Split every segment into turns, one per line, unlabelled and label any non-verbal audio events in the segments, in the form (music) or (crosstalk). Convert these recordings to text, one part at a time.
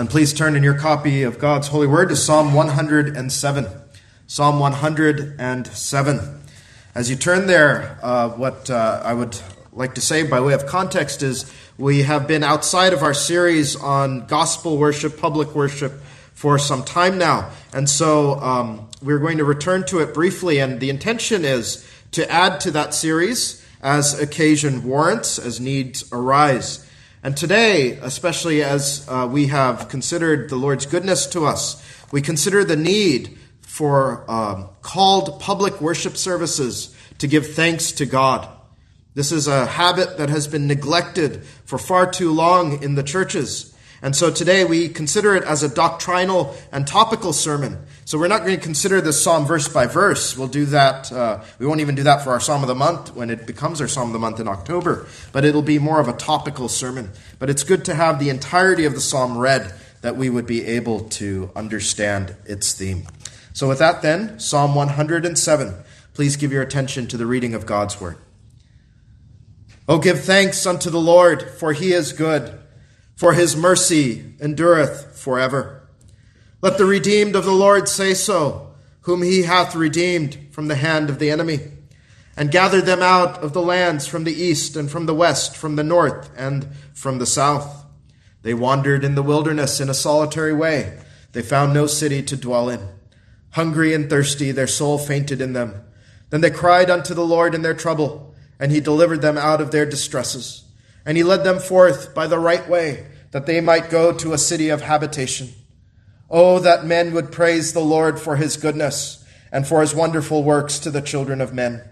And please turn in your copy of God's holy word to Psalm 107. Psalm 107. As you turn there, uh, what uh, I would like to say by way of context is we have been outside of our series on gospel worship, public worship, for some time now. And so um, we're going to return to it briefly. And the intention is to add to that series as occasion warrants, as needs arise. And today, especially as uh, we have considered the Lord's goodness to us, we consider the need for um, called public worship services to give thanks to God. This is a habit that has been neglected for far too long in the churches. And so today we consider it as a doctrinal and topical sermon. So we're not going to consider this psalm verse by verse. We'll do that. Uh, we won't even do that for our psalm of the month when it becomes our psalm of the month in October. But it'll be more of a topical sermon. But it's good to have the entirety of the psalm read that we would be able to understand its theme. So with that, then, Psalm 107. Please give your attention to the reading of God's word. Oh, give thanks unto the Lord, for he is good for his mercy endureth forever. Let the redeemed of the Lord say so, whom he hath redeemed from the hand of the enemy, and gathered them out of the lands from the east and from the west, from the north and from the south. They wandered in the wilderness in a solitary way. They found no city to dwell in. Hungry and thirsty, their soul fainted in them. Then they cried unto the Lord in their trouble, and he delivered them out of their distresses. And he led them forth by the right way, that they might go to a city of habitation. Oh, that men would praise the Lord for his goodness, and for his wonderful works to the children of men.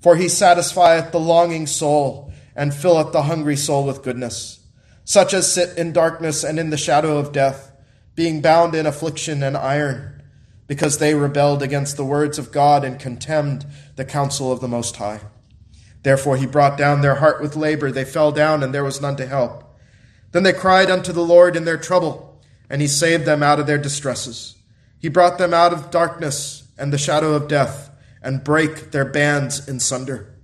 For he satisfieth the longing soul, and filleth the hungry soul with goodness. Such as sit in darkness and in the shadow of death, being bound in affliction and iron, because they rebelled against the words of God and contemned the counsel of the Most High. Therefore he brought down their heart with labor. They fell down, and there was none to help. Then they cried unto the Lord in their trouble, and he saved them out of their distresses. He brought them out of darkness and the shadow of death, and brake their bands in sunder.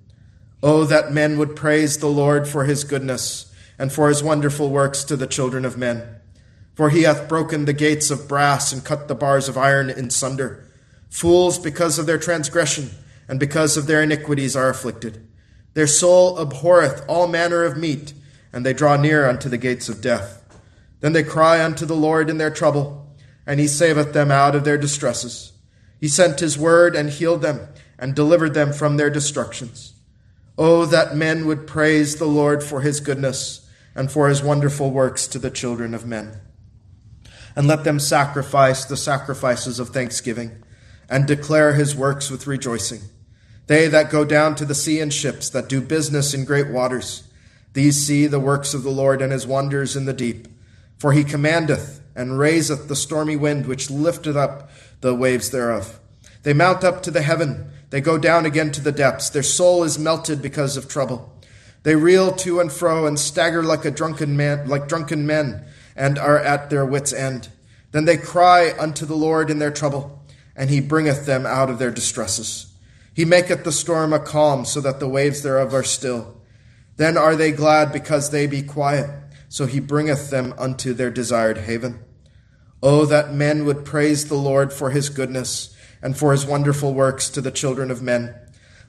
Oh, that men would praise the Lord for his goodness, and for his wonderful works to the children of men. For he hath broken the gates of brass, and cut the bars of iron in sunder. Fools, because of their transgression, and because of their iniquities, are afflicted. Their soul abhorreth all manner of meat, and they draw near unto the gates of death. Then they cry unto the Lord in their trouble, and he saveth them out of their distresses. He sent his word and healed them, and delivered them from their destructions. Oh, that men would praise the Lord for his goodness, and for his wonderful works to the children of men. And let them sacrifice the sacrifices of thanksgiving, and declare his works with rejoicing. They that go down to the sea in ships, that do business in great waters, these see the works of the Lord and his wonders in the deep. For he commandeth and raiseth the stormy wind, which lifteth up the waves thereof. They mount up to the heaven, they go down again to the depths. Their soul is melted because of trouble. They reel to and fro and stagger like a drunken man, like drunken men, and are at their wits' end. Then they cry unto the Lord in their trouble, and he bringeth them out of their distresses. He maketh the storm a calm, so that the waves thereof are still. Then are they glad because they be quiet, so he bringeth them unto their desired haven. Oh, that men would praise the Lord for his goodness, and for his wonderful works to the children of men.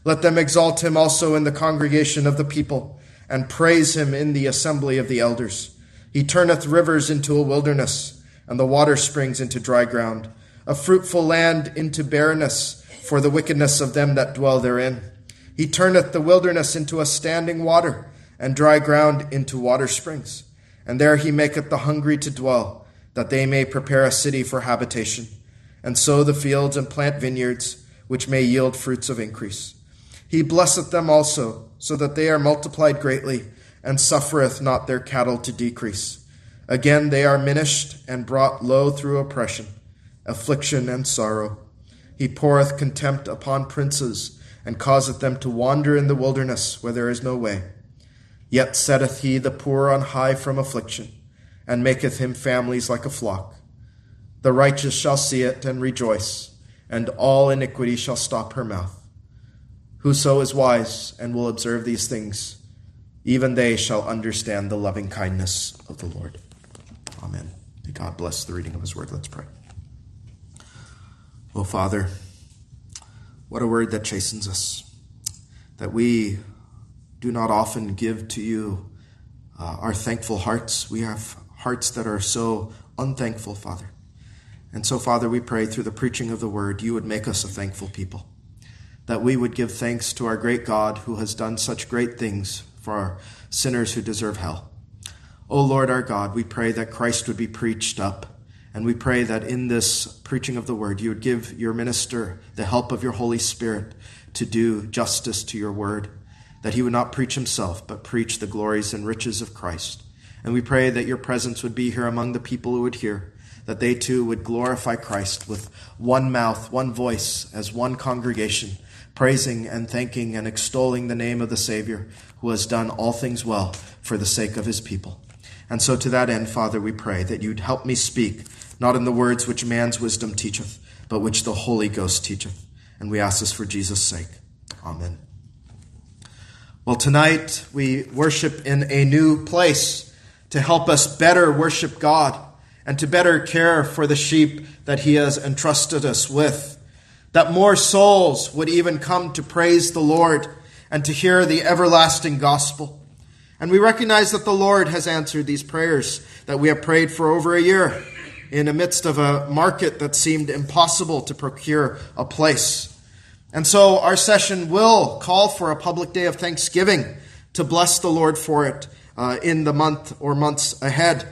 Let them exalt him also in the congregation of the people, and praise him in the assembly of the elders. He turneth rivers into a wilderness, and the water springs into dry ground, a fruitful land into barrenness for the wickedness of them that dwell therein. He turneth the wilderness into a standing water, and dry ground into water springs. And there he maketh the hungry to dwell, that they may prepare a city for habitation, and sow the fields and plant vineyards, which may yield fruits of increase. He blesseth them also, so that they are multiplied greatly, and suffereth not their cattle to decrease. Again they are minished and brought low through oppression, affliction, and sorrow he poureth contempt upon princes, and causeth them to wander in the wilderness where there is no way. Yet setteth he the poor on high from affliction, and maketh him families like a flock. The righteous shall see it and rejoice, and all iniquity shall stop her mouth. Whoso is wise and will observe these things, even they shall understand the loving kindness of the Lord. Amen. May God bless the reading of his word. Let's pray. Oh, Father, what a word that chastens us, that we do not often give to you uh, our thankful hearts. We have hearts that are so unthankful, Father. And so, Father, we pray through the preaching of the word, you would make us a thankful people, that we would give thanks to our great God who has done such great things for our sinners who deserve hell. O oh Lord our God, we pray that Christ would be preached up, and we pray that in this preaching of the word, you would give your minister the help of your Holy Spirit to do justice to your word, that he would not preach himself, but preach the glories and riches of Christ. And we pray that your presence would be here among the people who would hear, that they too would glorify Christ with one mouth, one voice, as one congregation, praising and thanking and extolling the name of the Savior who has done all things well for the sake of his people. And so to that end, Father, we pray that you'd help me speak, not in the words which man's wisdom teacheth, but which the Holy Ghost teacheth. And we ask this for Jesus' sake. Amen. Well, tonight we worship in a new place to help us better worship God and to better care for the sheep that He has entrusted us with. That more souls would even come to praise the Lord and to hear the everlasting gospel. And we recognize that the Lord has answered these prayers that we have prayed for over a year in the midst of a market that seemed impossible to procure a place. And so our session will call for a public day of thanksgiving to bless the Lord for it uh, in the month or months ahead.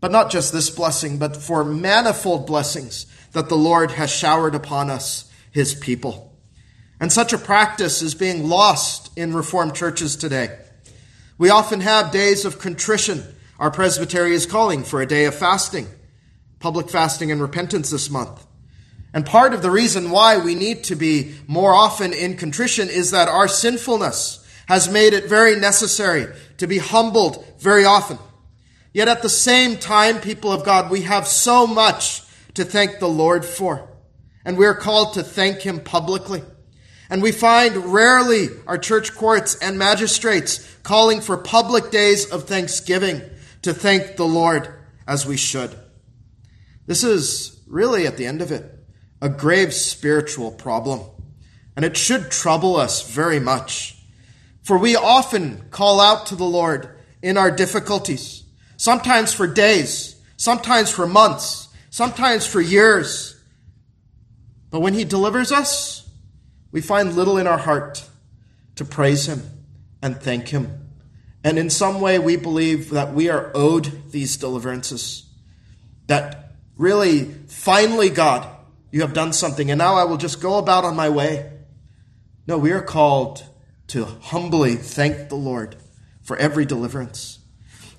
But not just this blessing, but for manifold blessings that the Lord has showered upon us, his people. And such a practice is being lost in Reformed churches today. We often have days of contrition. Our presbytery is calling for a day of fasting, public fasting and repentance this month. And part of the reason why we need to be more often in contrition is that our sinfulness has made it very necessary to be humbled very often. Yet at the same time, people of God, we have so much to thank the Lord for. And we are called to thank Him publicly. And we find rarely our church courts and magistrates calling for public days of thanksgiving to thank the Lord as we should. This is really, at the end of it, a grave spiritual problem, and it should trouble us very much. For we often call out to the Lord in our difficulties, sometimes for days, sometimes for months, sometimes for years. But when He delivers us, we find little in our heart to praise Him and thank Him. And in some way, we believe that we are owed these deliverances. That really, finally, God, you have done something, and now I will just go about on my way. No, we are called to humbly thank the Lord for every deliverance.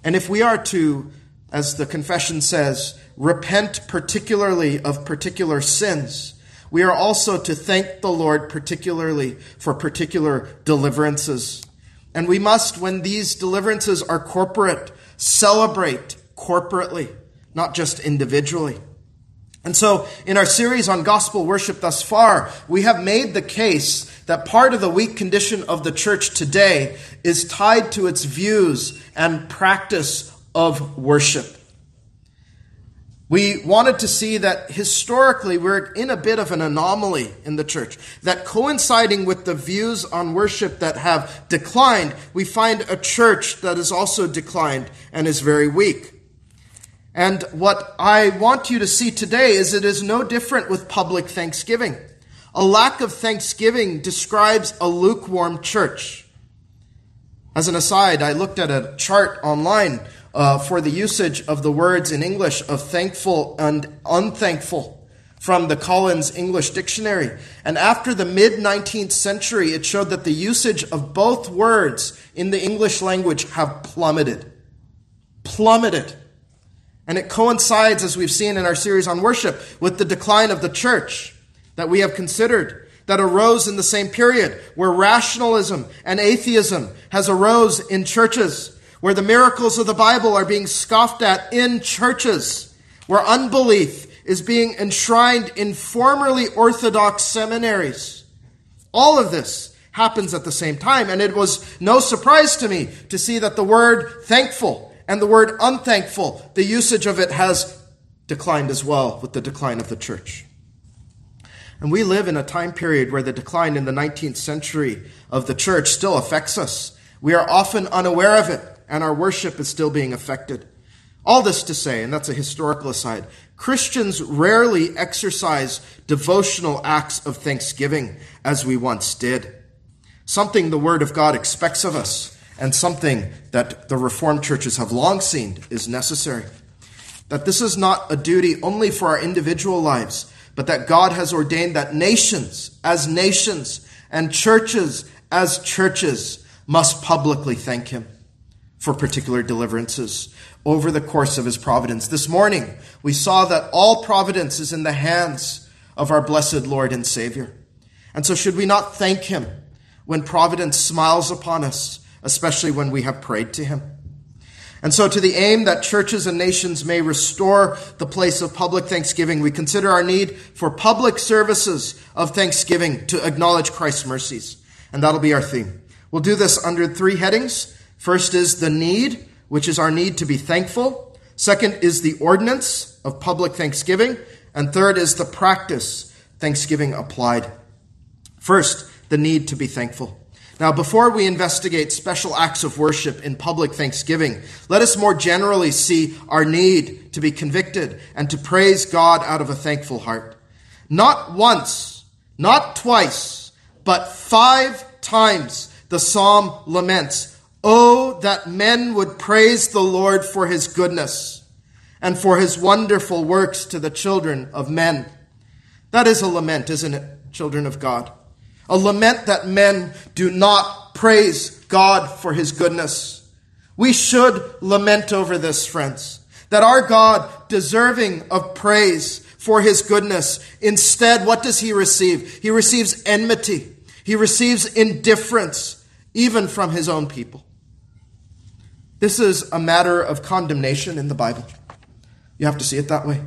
And if we are to, as the confession says, repent particularly of particular sins, we are also to thank the Lord particularly for particular deliverances. And we must, when these deliverances are corporate, celebrate corporately, not just individually. And so, in our series on gospel worship thus far, we have made the case that part of the weak condition of the church today is tied to its views and practice of worship. We wanted to see that historically we're in a bit of an anomaly in the church. That coinciding with the views on worship that have declined, we find a church that has also declined and is very weak. And what I want you to see today is it is no different with public thanksgiving. A lack of thanksgiving describes a lukewarm church. As an aside, I looked at a chart online uh, for the usage of the words in English of thankful and unthankful from the Collins English Dictionary. And after the mid 19th century, it showed that the usage of both words in the English language have plummeted. Plummeted. And it coincides, as we've seen in our series on worship, with the decline of the church that we have considered that arose in the same period where rationalism and atheism has arose in churches, where the miracles of the Bible are being scoffed at in churches, where unbelief is being enshrined in formerly orthodox seminaries. All of this happens at the same time, and it was no surprise to me to see that the word thankful and the word unthankful, the usage of it has declined as well with the decline of the church. And we live in a time period where the decline in the 19th century of the church still affects us. We are often unaware of it, and our worship is still being affected. All this to say, and that's a historical aside, Christians rarely exercise devotional acts of thanksgiving as we once did. Something the Word of God expects of us, and something that the Reformed churches have long seen is necessary. That this is not a duty only for our individual lives, but that God has ordained that nations, as nations, and churches, as churches, must publicly thank Him for particular deliverances over the course of His providence. This morning, we saw that all providence is in the hands of our blessed Lord and Savior. And so, should we not thank Him when providence smiles upon us, especially when we have prayed to Him? And so, to the aim that churches and nations may restore the place of public thanksgiving, we consider our need for public services of thanksgiving to acknowledge Christ's mercies. And that'll be our theme. We'll do this under three headings. First is the need, which is our need to be thankful. Second is the ordinance of public thanksgiving. And third is the practice, thanksgiving applied. First, the need to be thankful. Now, before we investigate special acts of worship in public thanksgiving, let us more generally see our need to be convicted and to praise God out of a thankful heart. Not once, not twice, but five times the psalm laments, Oh, that men would praise the Lord for his goodness and for his wonderful works to the children of men. That is a lament, isn't it, children of God? A lament that men do not praise God for his goodness. We should lament over this, friends, that our God, deserving of praise for his goodness, instead, what does he receive? He receives enmity. He receives indifference, even from his own people. This is a matter of condemnation in the Bible. You have to see it that way.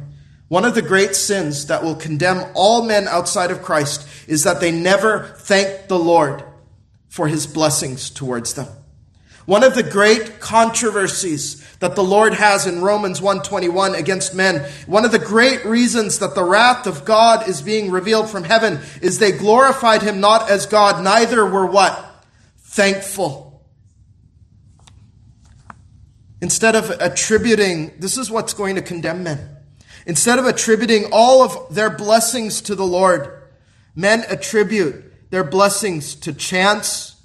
One of the great sins that will condemn all men outside of Christ is that they never thank the Lord for his blessings towards them. One of the great controversies that the Lord has in Romans 121 against men, one of the great reasons that the wrath of God is being revealed from heaven is they glorified him not as God, neither were what? Thankful. Instead of attributing, this is what's going to condemn men. Instead of attributing all of their blessings to the Lord, men attribute their blessings to chance,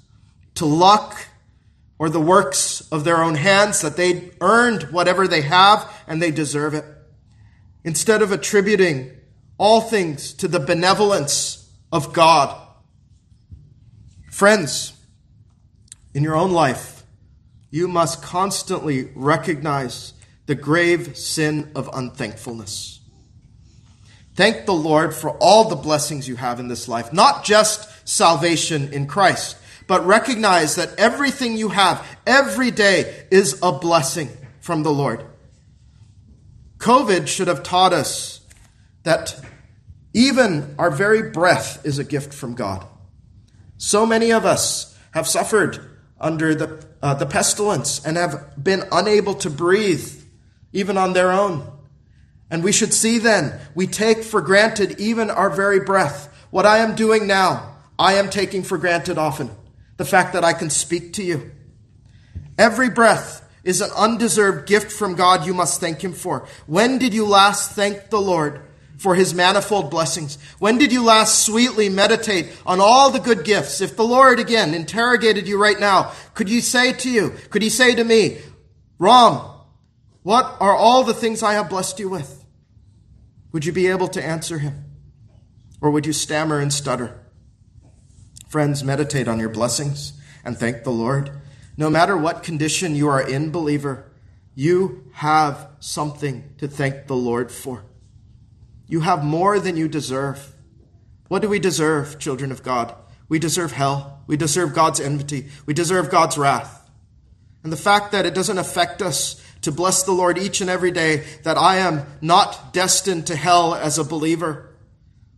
to luck, or the works of their own hands, that they earned whatever they have and they deserve it. Instead of attributing all things to the benevolence of God. Friends, in your own life, you must constantly recognize the grave sin of unthankfulness. Thank the Lord for all the blessings you have in this life, not just salvation in Christ, but recognize that everything you have every day is a blessing from the Lord. COVID should have taught us that even our very breath is a gift from God. So many of us have suffered under the, uh, the pestilence and have been unable to breathe even on their own. And we should see then, we take for granted even our very breath. What I am doing now, I am taking for granted often. The fact that I can speak to you. Every breath is an undeserved gift from God you must thank Him for. When did you last thank the Lord for His manifold blessings? When did you last sweetly meditate on all the good gifts? If the Lord again interrogated you right now, could you say to you, could He say to me, Rom, what are all the things I have blessed you with? Would you be able to answer him? Or would you stammer and stutter? Friends, meditate on your blessings and thank the Lord. No matter what condition you are in, believer, you have something to thank the Lord for. You have more than you deserve. What do we deserve, children of God? We deserve hell. We deserve God's enmity. We deserve God's wrath. And the fact that it doesn't affect us to bless the Lord each and every day that I am not destined to hell as a believer.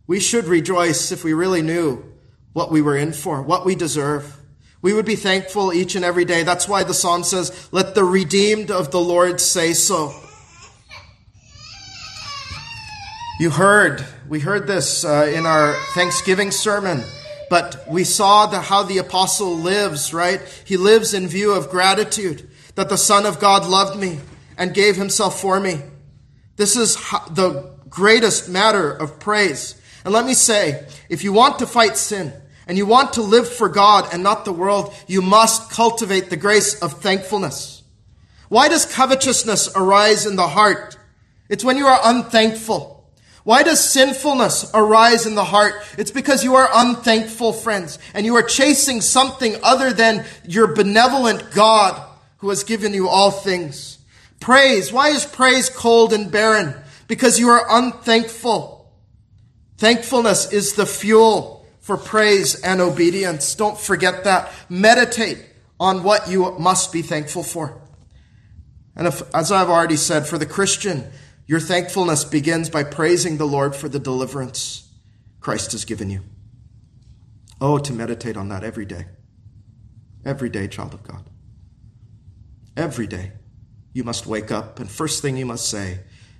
We should rejoice if we really knew what we were in for, what we deserve. We would be thankful each and every day. That's why the psalm says, Let the redeemed of the Lord say so. You heard, we heard this uh, in our Thanksgiving sermon, but we saw the, how the apostle lives, right? He lives in view of gratitude that the Son of God loved me and gave himself for me. This is the greatest matter of praise. And let me say, if you want to fight sin and you want to live for God and not the world, you must cultivate the grace of thankfulness. Why does covetousness arise in the heart? It's when you are unthankful. Why does sinfulness arise in the heart? It's because you are unthankful, friends, and you are chasing something other than your benevolent God who has given you all things. Praise. Why is praise cold and barren? Because you are unthankful. Thankfulness is the fuel for praise and obedience. Don't forget that. Meditate on what you must be thankful for. And if, as I've already said, for the Christian, your thankfulness begins by praising the Lord for the deliverance Christ has given you. Oh, to meditate on that every day. Every day, child of God. Every day, you must wake up, and first thing you must say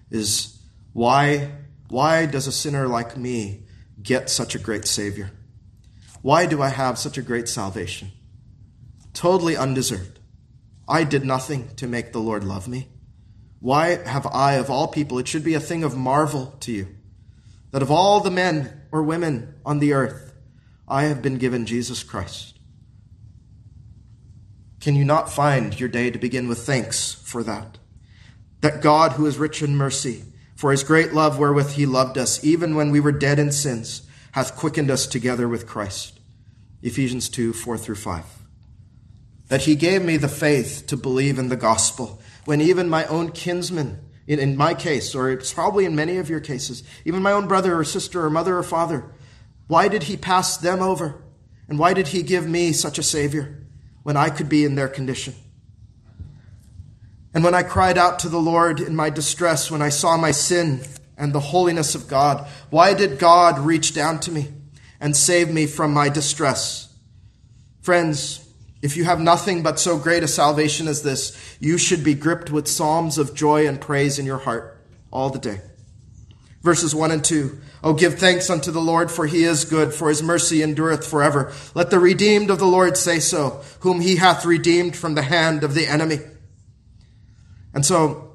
is, Why, why does a sinner like me get such a great Savior? Why do I have such a great salvation? Totally undeserved. I did nothing to make the Lord love me. Why have I, of all people, it should be a thing of marvel to you, that of all the men or women on the earth, I have been given Jesus Christ? Can you not find your day to begin with thanks for that? That God, who is rich in mercy, for his great love wherewith he loved us, even when we were dead in sins, hath quickened us together with Christ. Ephesians 2 4 through 5. That he gave me the faith to believe in the gospel when even my own kinsmen, in, in my case, or it's probably in many of your cases, even my own brother or sister or mother or father, why did he pass them over? And why did he give me such a Savior when I could be in their condition? And when I cried out to the Lord in my distress, when I saw my sin and the holiness of God, why did God reach down to me and save me from my distress? Friends, if you have nothing but so great a salvation as this, you should be gripped with psalms of joy and praise in your heart all the day. Verses 1 and 2. Oh, give thanks unto the Lord, for he is good, for his mercy endureth forever. Let the redeemed of the Lord say so, whom he hath redeemed from the hand of the enemy. And so,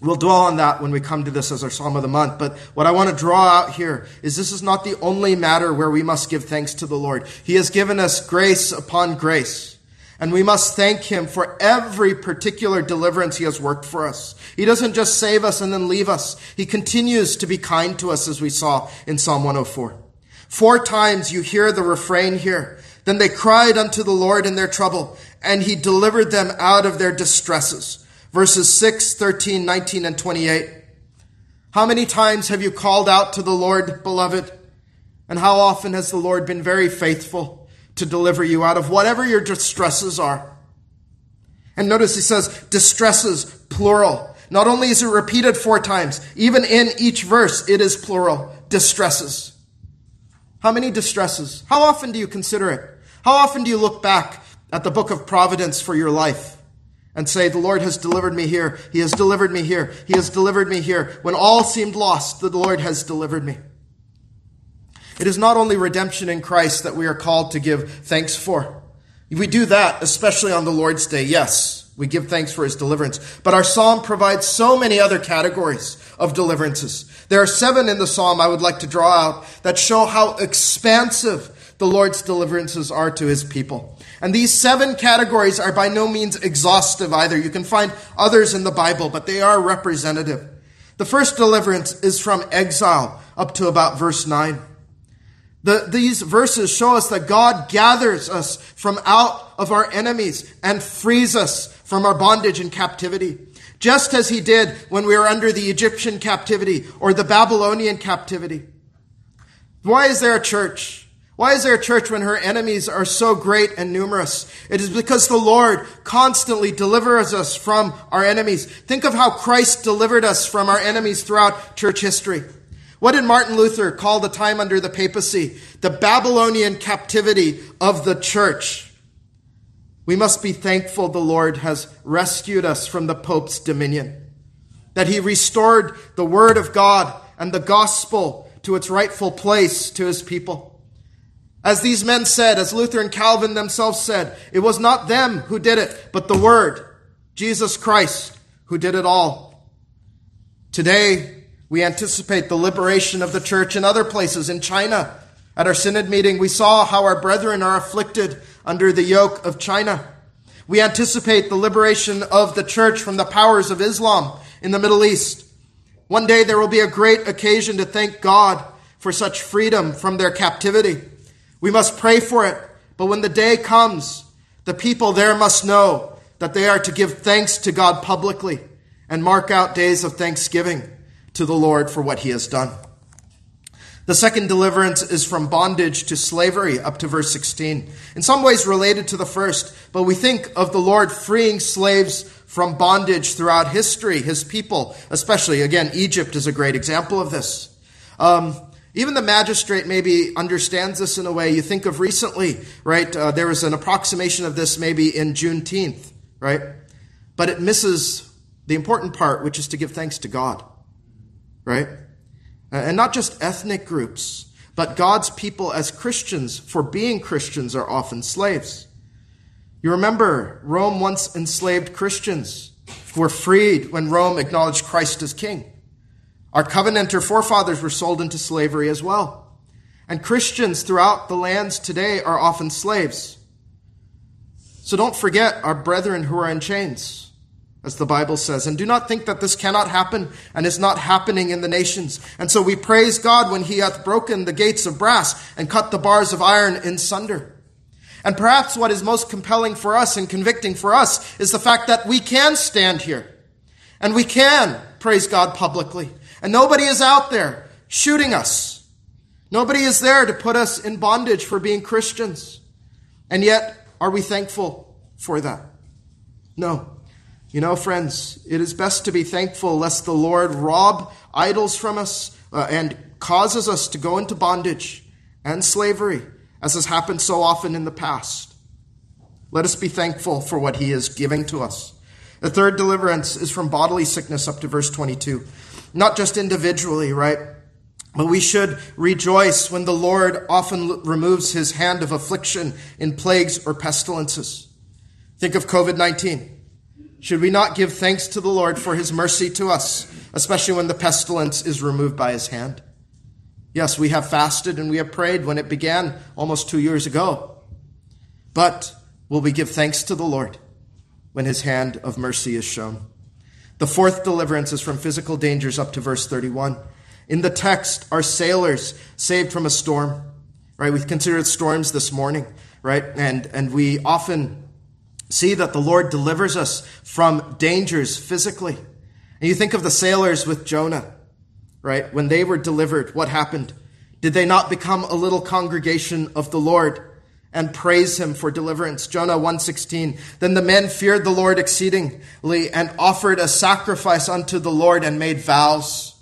We'll dwell on that when we come to this as our Psalm of the month. But what I want to draw out here is this is not the only matter where we must give thanks to the Lord. He has given us grace upon grace. And we must thank Him for every particular deliverance He has worked for us. He doesn't just save us and then leave us. He continues to be kind to us as we saw in Psalm 104. Four times you hear the refrain here. Then they cried unto the Lord in their trouble, and He delivered them out of their distresses. Verses 6, 13, 19, and 28. How many times have you called out to the Lord, beloved? And how often has the Lord been very faithful? To deliver you out of whatever your distresses are. And notice he says distresses, plural. Not only is it repeated four times, even in each verse it is plural. Distresses. How many distresses? How often do you consider it? How often do you look back at the book of Providence for your life and say, The Lord has delivered me here, He has delivered me here, He has delivered me here. When all seemed lost, the Lord has delivered me. It is not only redemption in Christ that we are called to give thanks for. We do that, especially on the Lord's Day. Yes, we give thanks for his deliverance. But our psalm provides so many other categories of deliverances. There are seven in the psalm I would like to draw out that show how expansive the Lord's deliverances are to his people. And these seven categories are by no means exhaustive either. You can find others in the Bible, but they are representative. The first deliverance is from exile up to about verse 9. The, these verses show us that God gathers us from out of our enemies and frees us from our bondage and captivity. Just as he did when we were under the Egyptian captivity or the Babylonian captivity. Why is there a church? Why is there a church when her enemies are so great and numerous? It is because the Lord constantly delivers us from our enemies. Think of how Christ delivered us from our enemies throughout church history. What did Martin Luther call the time under the papacy? The Babylonian captivity of the church. We must be thankful the Lord has rescued us from the Pope's dominion, that he restored the Word of God and the gospel to its rightful place to his people. As these men said, as Luther and Calvin themselves said, it was not them who did it, but the Word, Jesus Christ, who did it all. Today, we anticipate the liberation of the church in other places, in China. At our synod meeting, we saw how our brethren are afflicted under the yoke of China. We anticipate the liberation of the church from the powers of Islam in the Middle East. One day there will be a great occasion to thank God for such freedom from their captivity. We must pray for it, but when the day comes, the people there must know that they are to give thanks to God publicly and mark out days of thanksgiving to the Lord for what he has done. The second deliverance is from bondage to slavery, up to verse 16. In some ways related to the first, but we think of the Lord freeing slaves from bondage throughout history, his people, especially, again, Egypt is a great example of this. Um, even the magistrate maybe understands this in a way. You think of recently, right? Uh, there was an approximation of this maybe in Juneteenth, right? But it misses the important part, which is to give thanks to God, right? Uh, and not just ethnic groups, but God's people as Christians, for being Christians, are often slaves. You remember, Rome once enslaved Christians were freed when Rome acknowledged Christ as king. Our covenanter forefathers were sold into slavery as well. And Christians throughout the lands today are often slaves. So don't forget our brethren who are in chains as the Bible says. And do not think that this cannot happen and is not happening in the nations. And so we praise God when he hath broken the gates of brass and cut the bars of iron in sunder. And perhaps what is most compelling for us and convicting for us is the fact that we can stand here and we can praise God publicly. And nobody is out there shooting us. Nobody is there to put us in bondage for being Christians. And yet, are we thankful for that? No. You know, friends, it is best to be thankful lest the Lord rob idols from us uh, and causes us to go into bondage and slavery, as has happened so often in the past. Let us be thankful for what he is giving to us. The third deliverance is from bodily sickness up to verse 22. Not just individually, right? But we should rejoice when the Lord often removes his hand of affliction in plagues or pestilences. Think of COVID 19. Should we not give thanks to the Lord for his mercy to us, especially when the pestilence is removed by his hand? Yes, we have fasted and we have prayed when it began almost two years ago. But will we give thanks to the Lord when his hand of mercy is shown? The fourth deliverance is from physical dangers up to verse 31. In the text are sailors saved from a storm, right? We've considered storms this morning, right? And, and we often see that the Lord delivers us from dangers physically. And you think of the sailors with Jonah, right? When they were delivered, what happened? Did they not become a little congregation of the Lord and praise him for deliverance? Jonah 1:16. Then the men feared the Lord exceedingly and offered a sacrifice unto the Lord and made vows.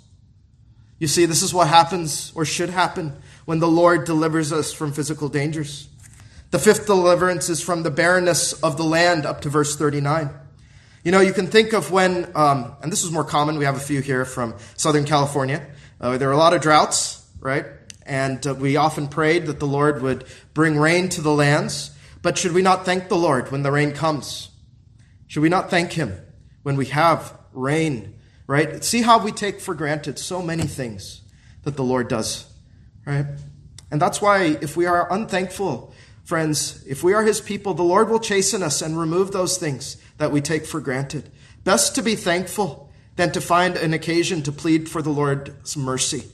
You see, this is what happens or should happen when the Lord delivers us from physical dangers. The fifth deliverance is from the barrenness of the land up to verse 39. You know, you can think of when, um, and this is more common, we have a few here from Southern California. Uh, there are a lot of droughts, right? And uh, we often prayed that the Lord would bring rain to the lands. But should we not thank the Lord when the rain comes? Should we not thank Him when we have rain, right? See how we take for granted so many things that the Lord does, right? And that's why if we are unthankful, Friends, if we are his people, the Lord will chasten us and remove those things that we take for granted. Best to be thankful than to find an occasion to plead for the Lord's mercy.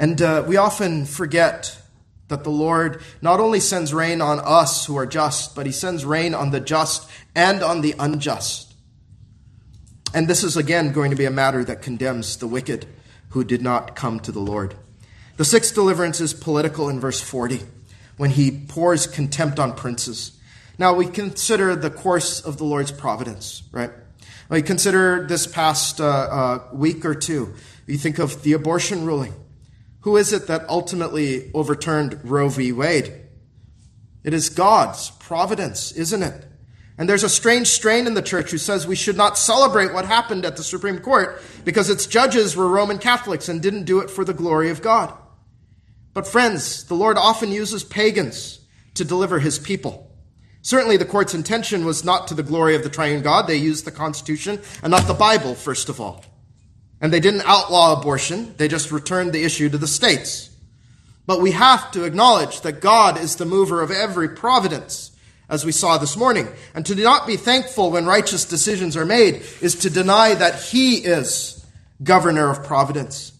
And uh, we often forget that the Lord not only sends rain on us who are just, but he sends rain on the just and on the unjust. And this is again going to be a matter that condemns the wicked who did not come to the Lord. The sixth deliverance is political in verse 40 when he pours contempt on princes. Now, we consider the course of the Lord's providence, right? We consider this past uh, uh, week or two. You think of the abortion ruling. Who is it that ultimately overturned Roe v. Wade? It is God's providence, isn't it? And there's a strange strain in the church who says we should not celebrate what happened at the Supreme Court because its judges were Roman Catholics and didn't do it for the glory of God. But, friends, the Lord often uses pagans to deliver his people. Certainly, the court's intention was not to the glory of the triune God. They used the Constitution and not the Bible, first of all. And they didn't outlaw abortion, they just returned the issue to the states. But we have to acknowledge that God is the mover of every providence, as we saw this morning. And to not be thankful when righteous decisions are made is to deny that He is governor of providence.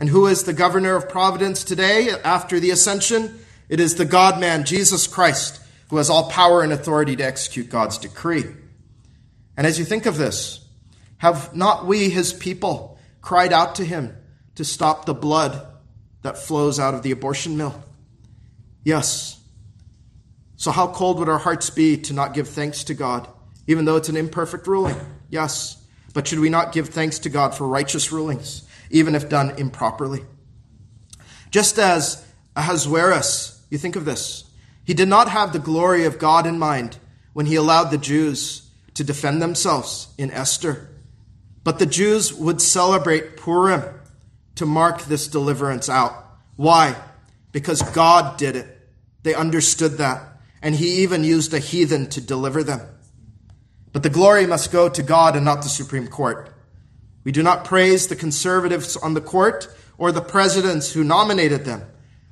And who is the governor of providence today after the ascension? It is the God man, Jesus Christ, who has all power and authority to execute God's decree. And as you think of this, have not we, his people, cried out to him to stop the blood that flows out of the abortion mill? Yes. So, how cold would our hearts be to not give thanks to God, even though it's an imperfect ruling? Yes. But should we not give thanks to God for righteous rulings, even if done improperly? Just as Ahasuerus, you think of this, he did not have the glory of God in mind when he allowed the Jews to defend themselves in Esther. But the Jews would celebrate Purim to mark this deliverance out. Why? Because God did it. They understood that. And he even used a heathen to deliver them. But the glory must go to God and not the Supreme Court. We do not praise the conservatives on the court or the presidents who nominated them.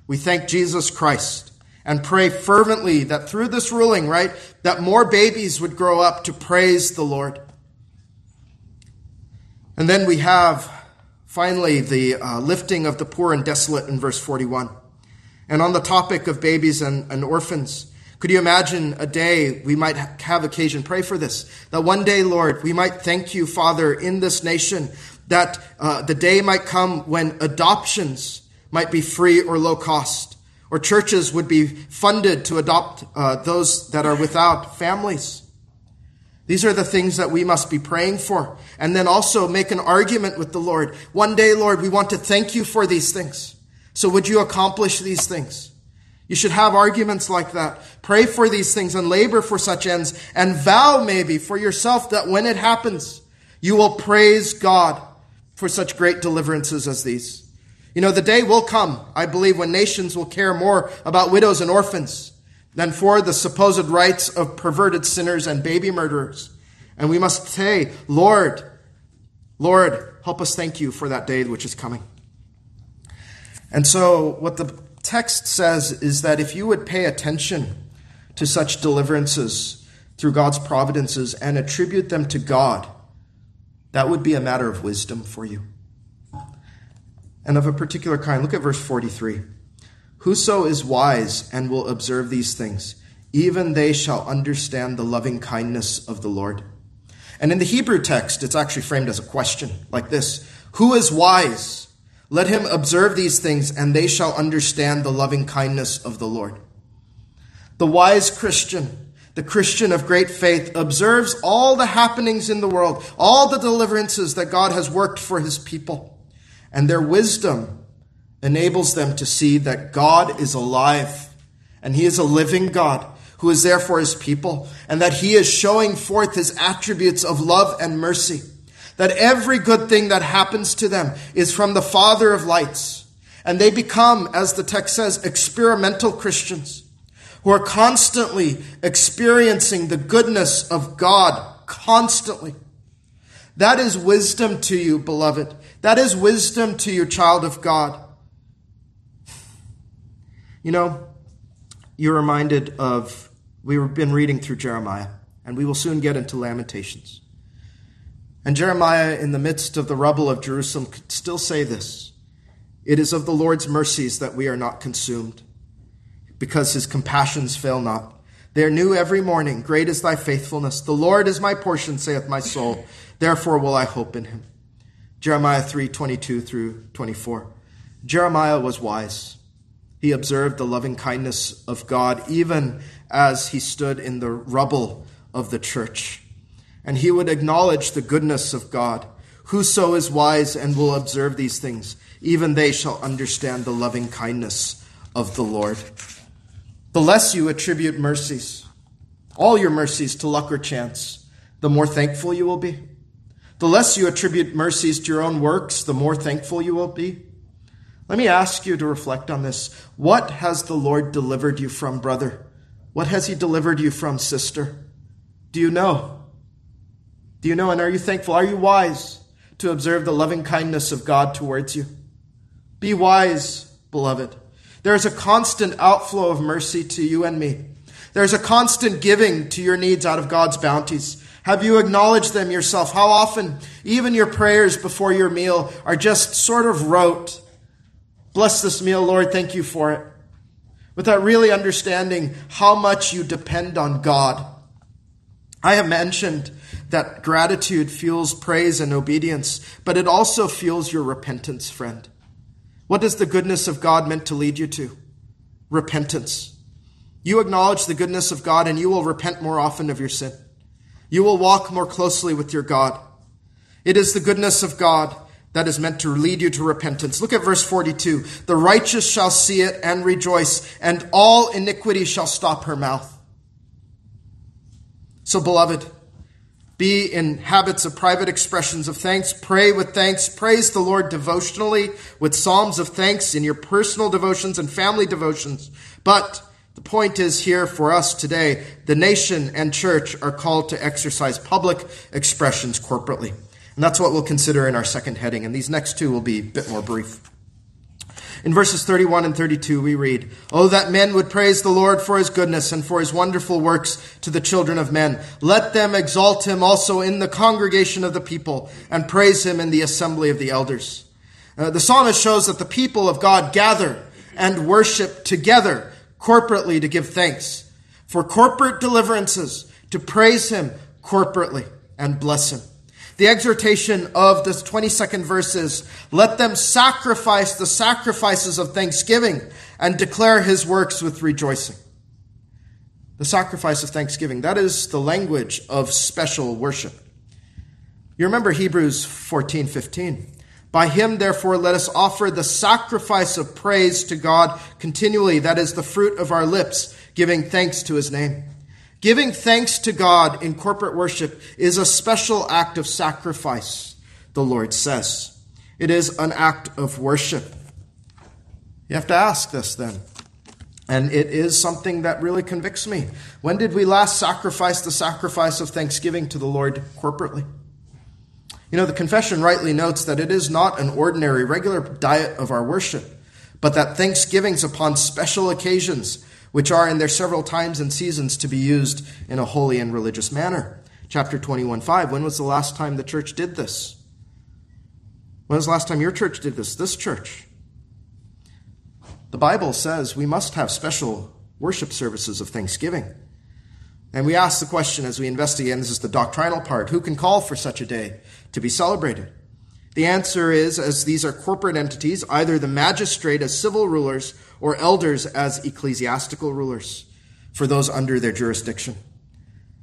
We thank Jesus Christ and pray fervently that through this ruling, right, that more babies would grow up to praise the Lord. And then we have Finally, the uh, lifting of the poor and desolate in verse 41. And on the topic of babies and, and orphans, could you imagine a day we might have occasion, pray for this, that one day, Lord, we might thank you, Father, in this nation, that uh, the day might come when adoptions might be free or low cost, or churches would be funded to adopt uh, those that are without families. These are the things that we must be praying for. And then also make an argument with the Lord. One day, Lord, we want to thank you for these things. So would you accomplish these things? You should have arguments like that. Pray for these things and labor for such ends and vow maybe for yourself that when it happens, you will praise God for such great deliverances as these. You know, the day will come, I believe, when nations will care more about widows and orphans than for the supposed rights of perverted sinners and baby murderers. And we must say, Lord, Lord, help us thank you for that day which is coming. And so, what the text says is that if you would pay attention to such deliverances through God's providences and attribute them to God, that would be a matter of wisdom for you. And of a particular kind. Look at verse 43. Whoso is wise and will observe these things, even they shall understand the loving kindness of the Lord. And in the Hebrew text, it's actually framed as a question like this Who is wise? Let him observe these things, and they shall understand the loving kindness of the Lord. The wise Christian, the Christian of great faith, observes all the happenings in the world, all the deliverances that God has worked for his people, and their wisdom enables them to see that God is alive and He is a living God who is there for His people and that He is showing forth His attributes of love and mercy. That every good thing that happens to them is from the Father of lights. And they become, as the text says, experimental Christians who are constantly experiencing the goodness of God, constantly. That is wisdom to you, beloved. That is wisdom to you, child of God. You know, you're reminded of, we've been reading through Jeremiah, and we will soon get into Lamentations. And Jeremiah, in the midst of the rubble of Jerusalem, could still say this It is of the Lord's mercies that we are not consumed, because his compassions fail not. They are new every morning. Great is thy faithfulness. The Lord is my portion, saith my soul. Therefore will I hope in him. Jeremiah 3 22 through 24. Jeremiah was wise. He observed the loving kindness of God even as he stood in the rubble of the church. And he would acknowledge the goodness of God. Whoso is wise and will observe these things, even they shall understand the loving kindness of the Lord. The less you attribute mercies, all your mercies to luck or chance, the more thankful you will be. The less you attribute mercies to your own works, the more thankful you will be. Let me ask you to reflect on this. What has the Lord delivered you from, brother? What has He delivered you from, sister? Do you know? Do you know and are you thankful? Are you wise to observe the loving kindness of God towards you? Be wise, beloved. There is a constant outflow of mercy to you and me. There's a constant giving to your needs out of God's bounties. Have you acknowledged them yourself? How often, even your prayers before your meal are just sort of rote. Bless this meal, Lord. Thank you for it. Without really understanding how much you depend on God. I have mentioned that gratitude fuels praise and obedience, but it also fuels your repentance, friend. What does the goodness of God meant to lead you to? Repentance. You acknowledge the goodness of God and you will repent more often of your sin. You will walk more closely with your God. It is the goodness of God that is meant to lead you to repentance. Look at verse 42. The righteous shall see it and rejoice, and all iniquity shall stop her mouth. So, beloved, be in habits of private expressions of thanks. Pray with thanks. Praise the Lord devotionally with psalms of thanks in your personal devotions and family devotions. But the point is here for us today, the nation and church are called to exercise public expressions corporately. And that's what we'll consider in our second heading. And these next two will be a bit more brief. In verses 31 and 32, we read, Oh, that men would praise the Lord for his goodness and for his wonderful works to the children of men. Let them exalt him also in the congregation of the people and praise him in the assembly of the elders. Uh, the psalmist shows that the people of God gather and worship together corporately to give thanks for corporate deliverances, to praise him corporately and bless him. The exhortation of the 22nd verse is, let them sacrifice the sacrifices of thanksgiving and declare his works with rejoicing. The sacrifice of thanksgiving. That is the language of special worship. You remember Hebrews 14, 15. By him, therefore, let us offer the sacrifice of praise to God continually. That is the fruit of our lips, giving thanks to his name. Giving thanks to God in corporate worship is a special act of sacrifice, the Lord says. It is an act of worship. You have to ask this then. And it is something that really convicts me. When did we last sacrifice the sacrifice of thanksgiving to the Lord corporately? You know, the confession rightly notes that it is not an ordinary, regular diet of our worship, but that thanksgivings upon special occasions which are in their several times and seasons to be used in a holy and religious manner. Chapter 21 5. When was the last time the church did this? When was the last time your church did this? This church. The Bible says we must have special worship services of thanksgiving. And we ask the question as we investigate, and this is the doctrinal part who can call for such a day to be celebrated? The answer is, as these are corporate entities, either the magistrate as civil rulers or elders as ecclesiastical rulers for those under their jurisdiction.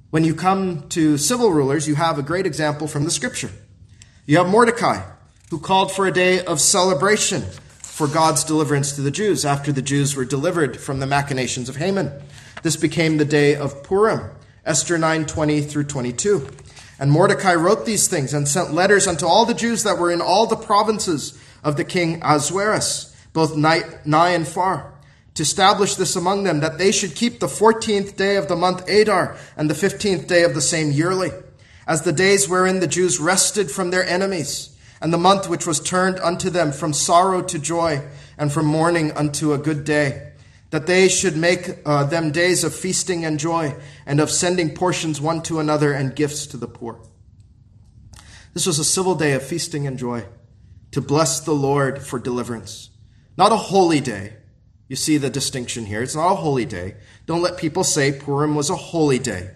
When you come to civil rulers, you have a great example from the scripture. You have Mordecai, who called for a day of celebration for God's deliverance to the Jews after the Jews were delivered from the machinations of Haman. This became the day of Purim, Esther 9:20 through 22. And Mordecai wrote these things and sent letters unto all the Jews that were in all the provinces of the king Ahasuerus both nigh and far, to establish this among them, that they should keep the fourteenth day of the month Adar and the fifteenth day of the same yearly, as the days wherein the Jews rested from their enemies, and the month which was turned unto them from sorrow to joy, and from mourning unto a good day, that they should make uh, them days of feasting and joy, and of sending portions one to another and gifts to the poor. This was a civil day of feasting and joy, to bless the Lord for deliverance. Not a holy day. You see the distinction here. It's not a holy day. Don't let people say Purim was a holy day.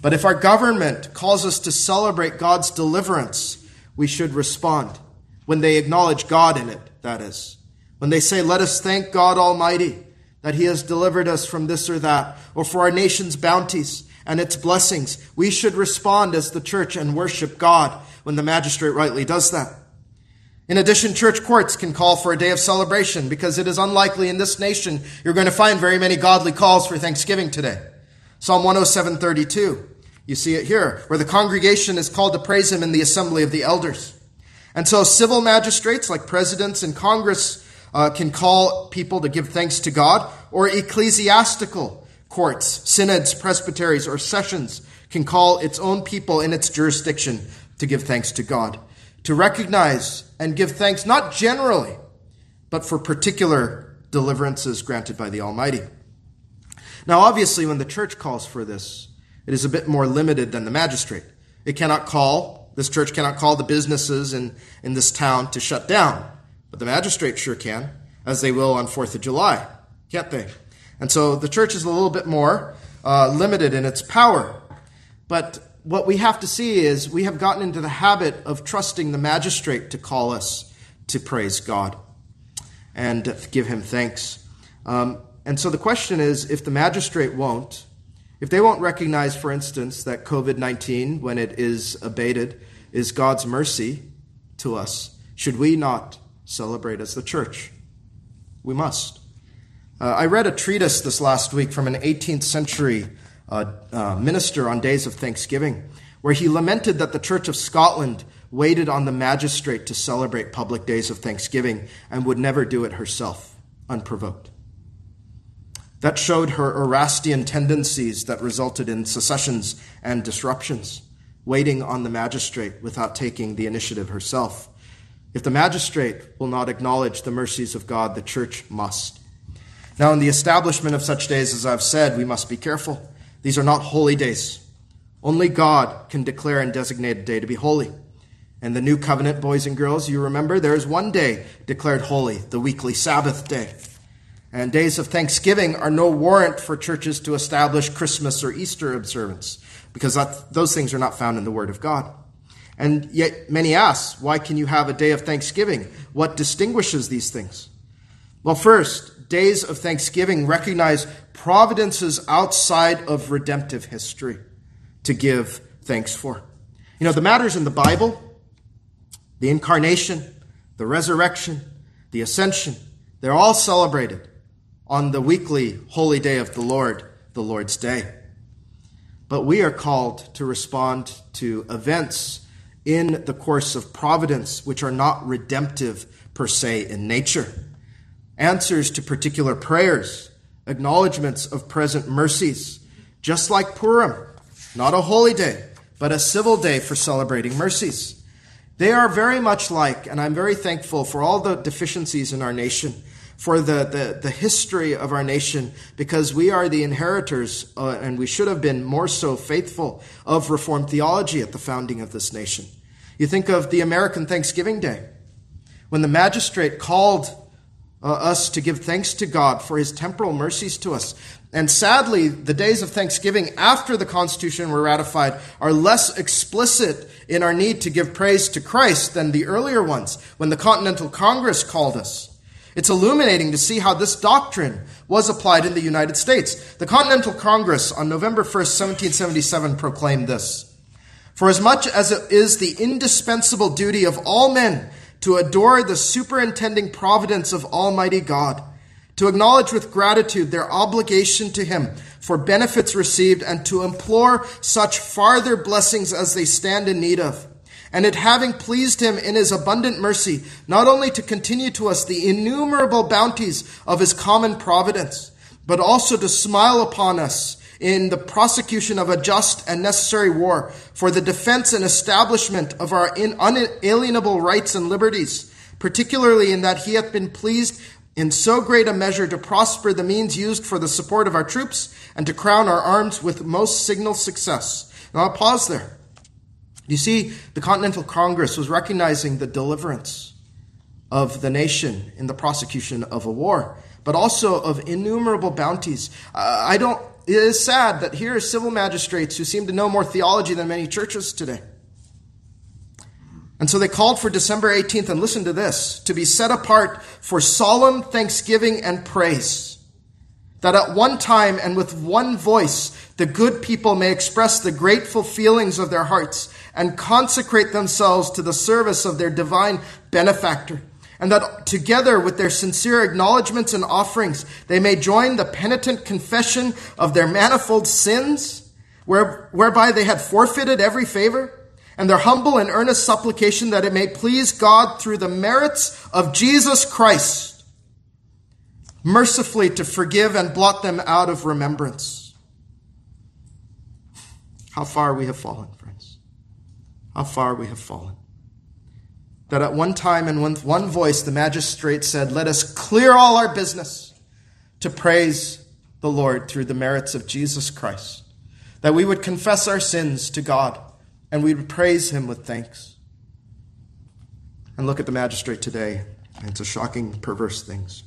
But if our government calls us to celebrate God's deliverance, we should respond. When they acknowledge God in it, that is. When they say, Let us thank God Almighty that He has delivered us from this or that, or for our nation's bounties and its blessings, we should respond as the church and worship God when the magistrate rightly does that. In addition, church courts can call for a day of celebration because it is unlikely in this nation you're going to find very many godly calls for Thanksgiving today. Psalm 107:32. You see it here, where the congregation is called to praise him in the assembly of the elders. And so civil magistrates like presidents and Congress uh, can call people to give thanks to God, or ecclesiastical courts, synods, presbyteries, or sessions can call its own people in its jurisdiction to give thanks to God, to recognize and give thanks not generally, but for particular deliverances granted by the Almighty. Now, obviously, when the church calls for this, it is a bit more limited than the magistrate. It cannot call, this church cannot call the businesses in, in this town to shut down, but the magistrate sure can, as they will on 4th of July, can't they? And so the church is a little bit more uh, limited in its power. But what we have to see is we have gotten into the habit of trusting the magistrate to call us to praise God and give him thanks. Um, and so the question is if the magistrate won't, if they won't recognize, for instance, that COVID 19, when it is abated, is God's mercy to us, should we not celebrate as the church? We must. Uh, I read a treatise this last week from an 18th century uh, uh, minister on days of Thanksgiving, where he lamented that the Church of Scotland waited on the magistrate to celebrate public days of Thanksgiving and would never do it herself, unprovoked. That showed her Erastian tendencies that resulted in secessions and disruptions, waiting on the magistrate without taking the initiative herself. If the magistrate will not acknowledge the mercies of God, the church must. Now, in the establishment of such days, as I've said, we must be careful. These are not holy days. Only God can declare and designate a day to be holy. And the new covenant, boys and girls, you remember there is one day declared holy, the weekly Sabbath day. And days of thanksgiving are no warrant for churches to establish Christmas or Easter observance, because those things are not found in the Word of God. And yet many ask, why can you have a day of thanksgiving? What distinguishes these things? Well, first, days of thanksgiving recognize providences outside of redemptive history to give thanks for. You know, the matters in the Bible, the incarnation, the resurrection, the ascension, they're all celebrated on the weekly holy day of the Lord, the Lord's Day. But we are called to respond to events in the course of providence which are not redemptive per se in nature. Answers to particular prayers, acknowledgments of present mercies, just like Purim, not a holy day, but a civil day for celebrating mercies. They are very much like, and I'm very thankful for all the deficiencies in our nation, for the, the, the history of our nation, because we are the inheritors, uh, and we should have been more so faithful of Reformed theology at the founding of this nation. You think of the American Thanksgiving Day, when the magistrate called uh, us to give thanks to God for his temporal mercies to us. And sadly, the days of Thanksgiving after the Constitution were ratified are less explicit in our need to give praise to Christ than the earlier ones when the Continental Congress called us. It's illuminating to see how this doctrine was applied in the United States. The Continental Congress on November 1st, 1777 proclaimed this. For as much as it is the indispensable duty of all men to adore the superintending providence of Almighty God, to acknowledge with gratitude their obligation to Him for benefits received, and to implore such farther blessings as they stand in need of. And it having pleased Him in His abundant mercy, not only to continue to us the innumerable bounties of His common providence, but also to smile upon us in the prosecution of a just and necessary war for the defense and establishment of our unalienable rights and liberties, particularly in that he hath been pleased in so great a measure to prosper the means used for the support of our troops and to crown our arms with most signal success. Now I'll pause there. You see, the Continental Congress was recognizing the deliverance of the nation in the prosecution of a war, but also of innumerable bounties. Uh, I don't it is sad that here are civil magistrates who seem to know more theology than many churches today. And so they called for December 18th, and listen to this, to be set apart for solemn thanksgiving and praise. That at one time and with one voice, the good people may express the grateful feelings of their hearts and consecrate themselves to the service of their divine benefactor and that together with their sincere acknowledgments and offerings, they may join the penitent confession of their manifold sins, where, whereby they had forfeited every favor, and their humble and earnest supplication that it may please God through the merits of Jesus Christ, mercifully to forgive and blot them out of remembrance. How far we have fallen, friends. How far we have fallen that at one time and with one voice the magistrate said, Let us clear all our business to praise the Lord through the merits of Jesus Christ. That we would confess our sins to God and we would praise Him with thanks. And look at the magistrate today. It's a shocking, perverse things.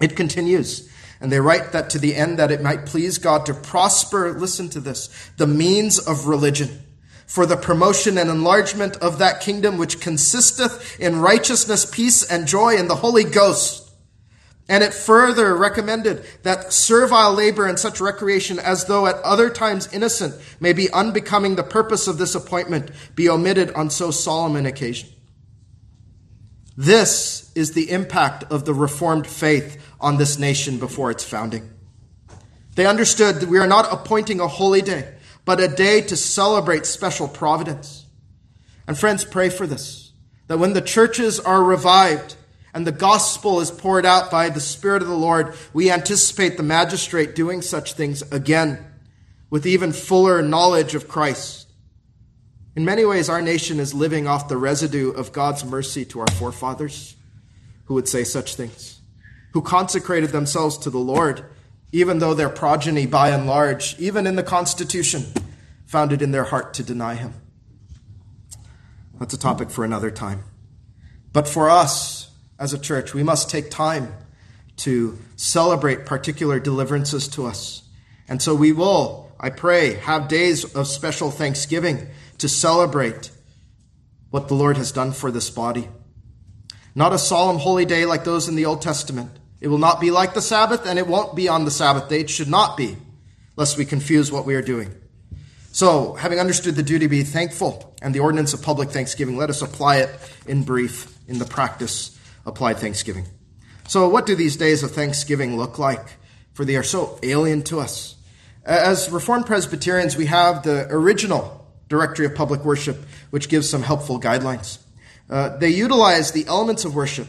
It continues. And they write that to the end that it might please God to prosper, listen to this, the means of religion for the promotion and enlargement of that kingdom which consisteth in righteousness, peace, and joy in the Holy Ghost. And it further recommended that servile labor and such recreation, as though at other times innocent, may be unbecoming the purpose of this appointment, be omitted on so solemn an occasion. This is the impact of the Reformed faith on this nation before its founding. They understood that we are not appointing a holy day but a day to celebrate special providence. And friends, pray for this that when the churches are revived and the gospel is poured out by the Spirit of the Lord, we anticipate the magistrate doing such things again with even fuller knowledge of Christ. In many ways, our nation is living off the residue of God's mercy to our forefathers who would say such things, who consecrated themselves to the Lord even though their progeny, by and large, even in the Constitution, found it in their heart to deny him. That's a topic for another time. But for us as a church, we must take time to celebrate particular deliverances to us. And so we will, I pray, have days of special thanksgiving to celebrate what the Lord has done for this body. Not a solemn holy day like those in the Old Testament, it will not be like the Sabbath, and it won't be on the Sabbath day. It should not be, lest we confuse what we are doing. So, having understood the duty to be thankful and the ordinance of public thanksgiving, let us apply it in brief in the practice applied thanksgiving. So, what do these days of thanksgiving look like? For they are so alien to us. As Reformed Presbyterians, we have the original Directory of Public Worship, which gives some helpful guidelines. Uh, they utilize the elements of worship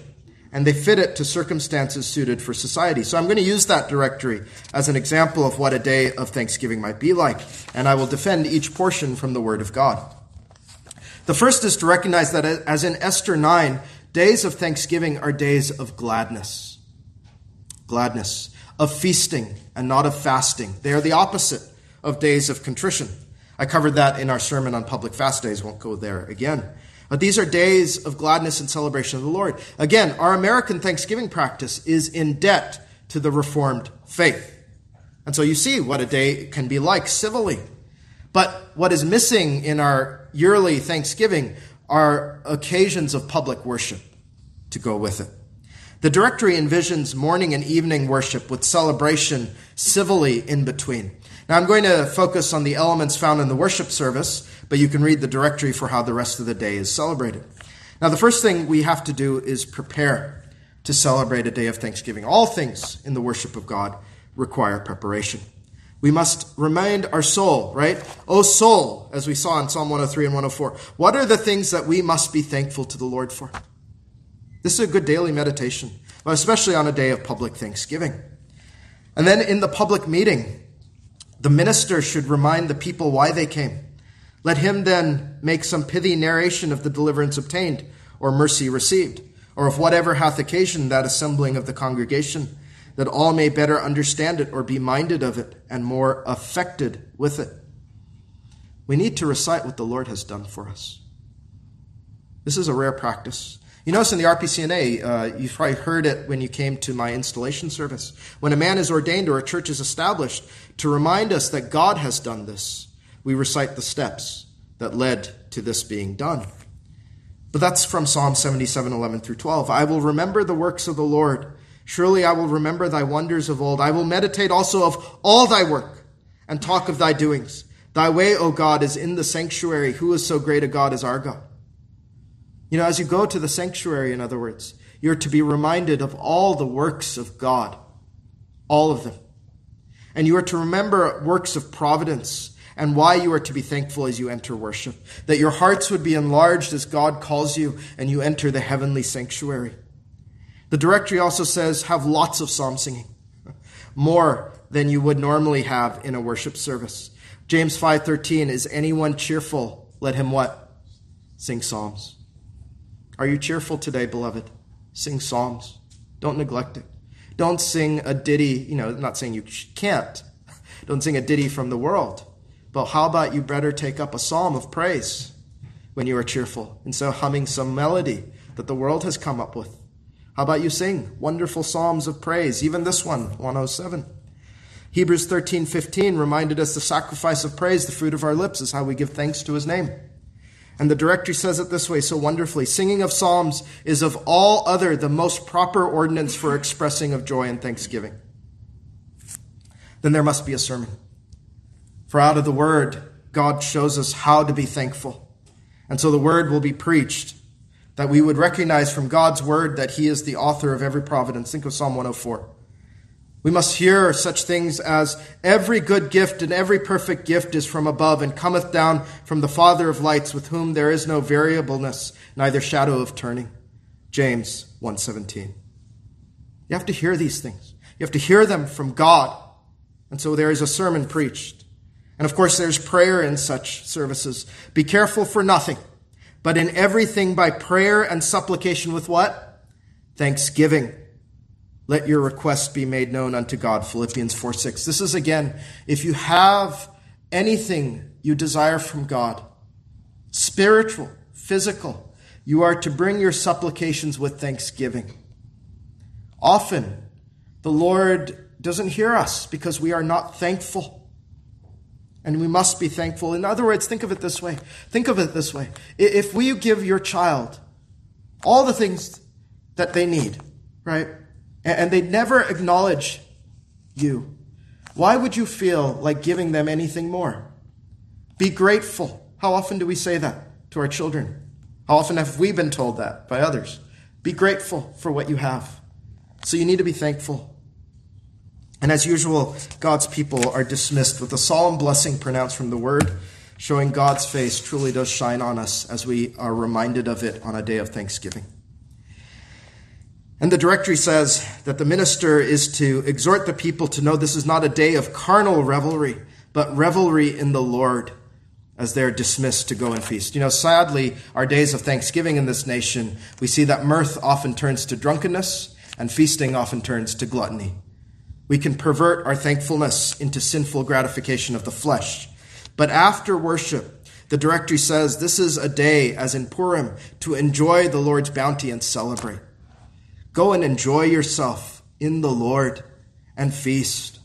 and they fit it to circumstances suited for society. So I'm going to use that directory as an example of what a day of Thanksgiving might be like, and I will defend each portion from the Word of God. The first is to recognize that, as in Esther 9, days of Thanksgiving are days of gladness. Gladness, of feasting, and not of fasting. They are the opposite of days of contrition. I covered that in our sermon on public fast days, won't go there again. But these are days of gladness and celebration of the Lord. Again, our American Thanksgiving practice is in debt to the Reformed faith. And so you see what a day can be like civilly. But what is missing in our yearly Thanksgiving are occasions of public worship to go with it. The directory envisions morning and evening worship with celebration civilly in between. Now, I'm going to focus on the elements found in the worship service, but you can read the directory for how the rest of the day is celebrated. Now, the first thing we have to do is prepare to celebrate a day of thanksgiving. All things in the worship of God require preparation. We must remind our soul, right? Oh, soul, as we saw in Psalm 103 and 104, what are the things that we must be thankful to the Lord for? This is a good daily meditation, especially on a day of public thanksgiving. And then in the public meeting, the minister should remind the people why they came. Let him then make some pithy narration of the deliverance obtained, or mercy received, or of whatever hath occasioned that assembling of the congregation, that all may better understand it or be minded of it and more affected with it. We need to recite what the Lord has done for us. This is a rare practice. You notice in the RPCNA, uh, you've probably heard it when you came to my installation service. When a man is ordained or a church is established, to remind us that God has done this, we recite the steps that led to this being done. But that's from Psalm 77, 11 through 12. I will remember the works of the Lord. Surely I will remember thy wonders of old. I will meditate also of all thy work and talk of thy doings. Thy way, O God, is in the sanctuary. Who is so great a God as our God? You know, as you go to the sanctuary, in other words, you're to be reminded of all the works of God, all of them. And you are to remember works of providence and why you are to be thankful as you enter worship, that your hearts would be enlarged as God calls you and you enter the heavenly sanctuary. The directory also says have lots of psalm singing, (laughs) more than you would normally have in a worship service. James 5:13 is anyone cheerful let him what? Sing psalms. Are you cheerful today, beloved? Sing psalms. Don't neglect it. Don't sing a ditty, you know, not saying you can't. (laughs) Don't sing a ditty from the world. But how about you better take up a psalm of praise when you are cheerful instead of humming some melody that the world has come up with? How about you sing wonderful psalms of praise, even this one, 107? Hebrews 13:15 reminded us the sacrifice of praise, the fruit of our lips, is how we give thanks to his name. And the directory says it this way so wonderfully Singing of psalms is of all other the most proper ordinance for expressing of joy and thanksgiving. Then there must be a sermon. For out of the word, God shows us how to be thankful. And so the word will be preached that we would recognize from God's word that He is the author of every providence. Think of Psalm 104. We must hear such things as every good gift and every perfect gift is from above and cometh down from the Father of lights, with whom there is no variableness, neither shadow of turning. James 1:17. You have to hear these things. You have to hear them from God. And so there is a sermon preached. And of course there's prayer in such services. Be careful for nothing but in everything by prayer and supplication with what? Thanksgiving. Let your requests be made known unto God. Philippians 4 6. This is again, if you have anything you desire from God, spiritual, physical, you are to bring your supplications with thanksgiving. Often, the Lord doesn't hear us because we are not thankful. And we must be thankful. In other words, think of it this way. Think of it this way. If we give your child all the things that they need, right? And they never acknowledge you, why would you feel like giving them anything more? Be grateful. How often do we say that to our children? How often have we been told that by others? Be grateful for what you have. So you need to be thankful. And as usual, God's people are dismissed with a solemn blessing pronounced from the word, showing God's face truly does shine on us as we are reminded of it on a day of thanksgiving. And the directory says that the minister is to exhort the people to know this is not a day of carnal revelry, but revelry in the Lord as they're dismissed to go and feast. You know, sadly, our days of thanksgiving in this nation, we see that mirth often turns to drunkenness and feasting often turns to gluttony. We can pervert our thankfulness into sinful gratification of the flesh. But after worship, the directory says this is a day, as in Purim, to enjoy the Lord's bounty and celebrate. Go and enjoy yourself in the Lord and feast.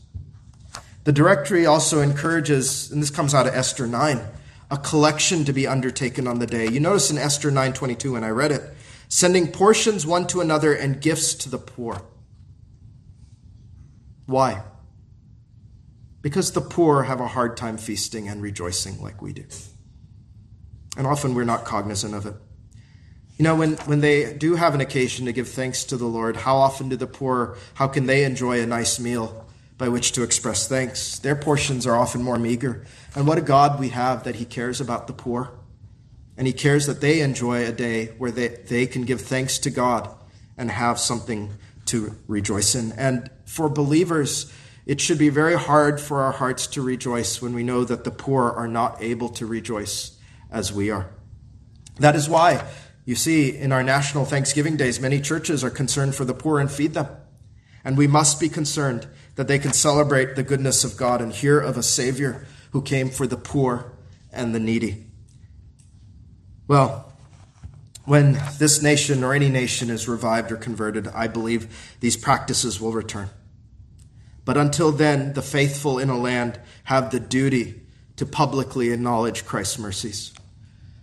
The directory also encourages, and this comes out of Esther 9, a collection to be undertaken on the day. You notice in Esther 9:22 when I read it, sending portions one to another and gifts to the poor. Why? Because the poor have a hard time feasting and rejoicing like we do. And often we're not cognizant of it. You know, when, when they do have an occasion to give thanks to the Lord, how often do the poor, how can they enjoy a nice meal by which to express thanks? Their portions are often more meager. And what a God we have that He cares about the poor. And He cares that they enjoy a day where they, they can give thanks to God and have something to rejoice in. And for believers, it should be very hard for our hearts to rejoice when we know that the poor are not able to rejoice as we are. That is why, you see, in our national Thanksgiving days, many churches are concerned for the poor and feed them. And we must be concerned that they can celebrate the goodness of God and hear of a Savior who came for the poor and the needy. Well, when this nation or any nation is revived or converted, I believe these practices will return. But until then, the faithful in a land have the duty to publicly acknowledge Christ's mercies.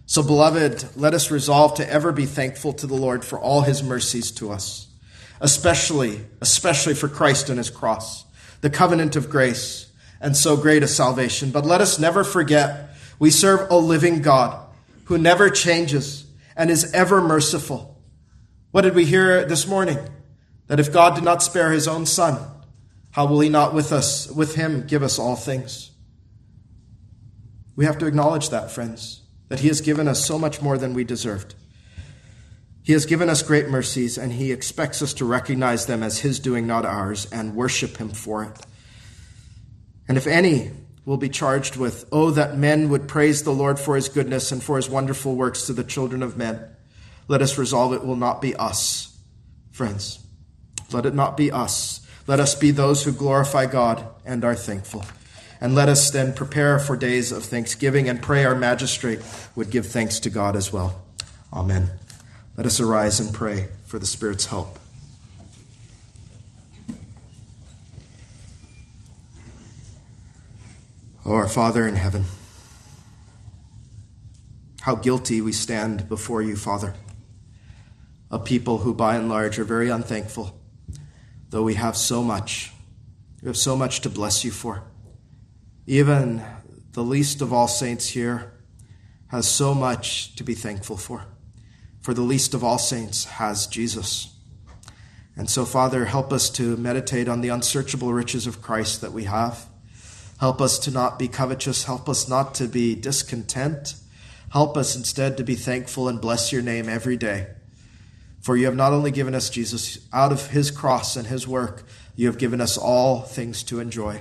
So, beloved, let us resolve to ever be thankful to the Lord for all his mercies to us, especially, especially for Christ and his cross, the covenant of grace, and so great a salvation. But let us never forget we serve a living God who never changes and is ever merciful. What did we hear this morning? That if God did not spare his own son, how will he not with us, with him, give us all things? We have to acknowledge that, friends, that he has given us so much more than we deserved. He has given us great mercies, and he expects us to recognize them as his doing, not ours, and worship him for it. And if any will be charged with, Oh, that men would praise the Lord for his goodness and for his wonderful works to the children of men, let us resolve it will not be us, friends. Let it not be us. Let us be those who glorify God and are thankful. And let us then prepare for days of thanksgiving and pray our magistrate would give thanks to God as well. Amen. Let us arise and pray for the Spirit's help. Oh, our Father in heaven, how guilty we stand before you, Father, a people who by and large are very unthankful, though we have so much. We have so much to bless you for. Even the least of all saints here has so much to be thankful for for the least of all saints has Jesus. And so, Father, help us to meditate on the unsearchable riches of Christ that we have. Help us to not be covetous. Help us not to be discontent. Help us instead to be thankful and bless your name every day. For you have not only given us Jesus out of his cross and his work, you have given us all things to enjoy.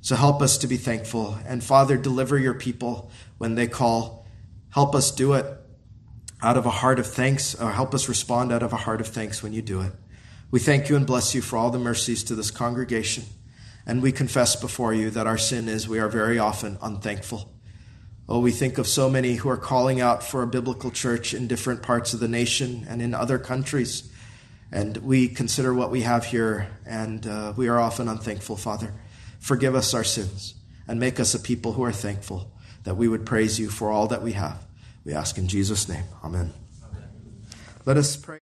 So help us to be thankful. And Father, deliver your people when they call. Help us do it out of a heart of thanks, or help us respond out of a heart of thanks when you do it. We thank you and bless you for all the mercies to this congregation. And we confess before you that our sin is we are very often unthankful. Oh, we think of so many who are calling out for a biblical church in different parts of the nation and in other countries. And we consider what we have here, and uh, we are often unthankful, Father. Forgive us our sins and make us a people who are thankful that we would praise you for all that we have. We ask in Jesus' name. Amen. Amen. Let us pray.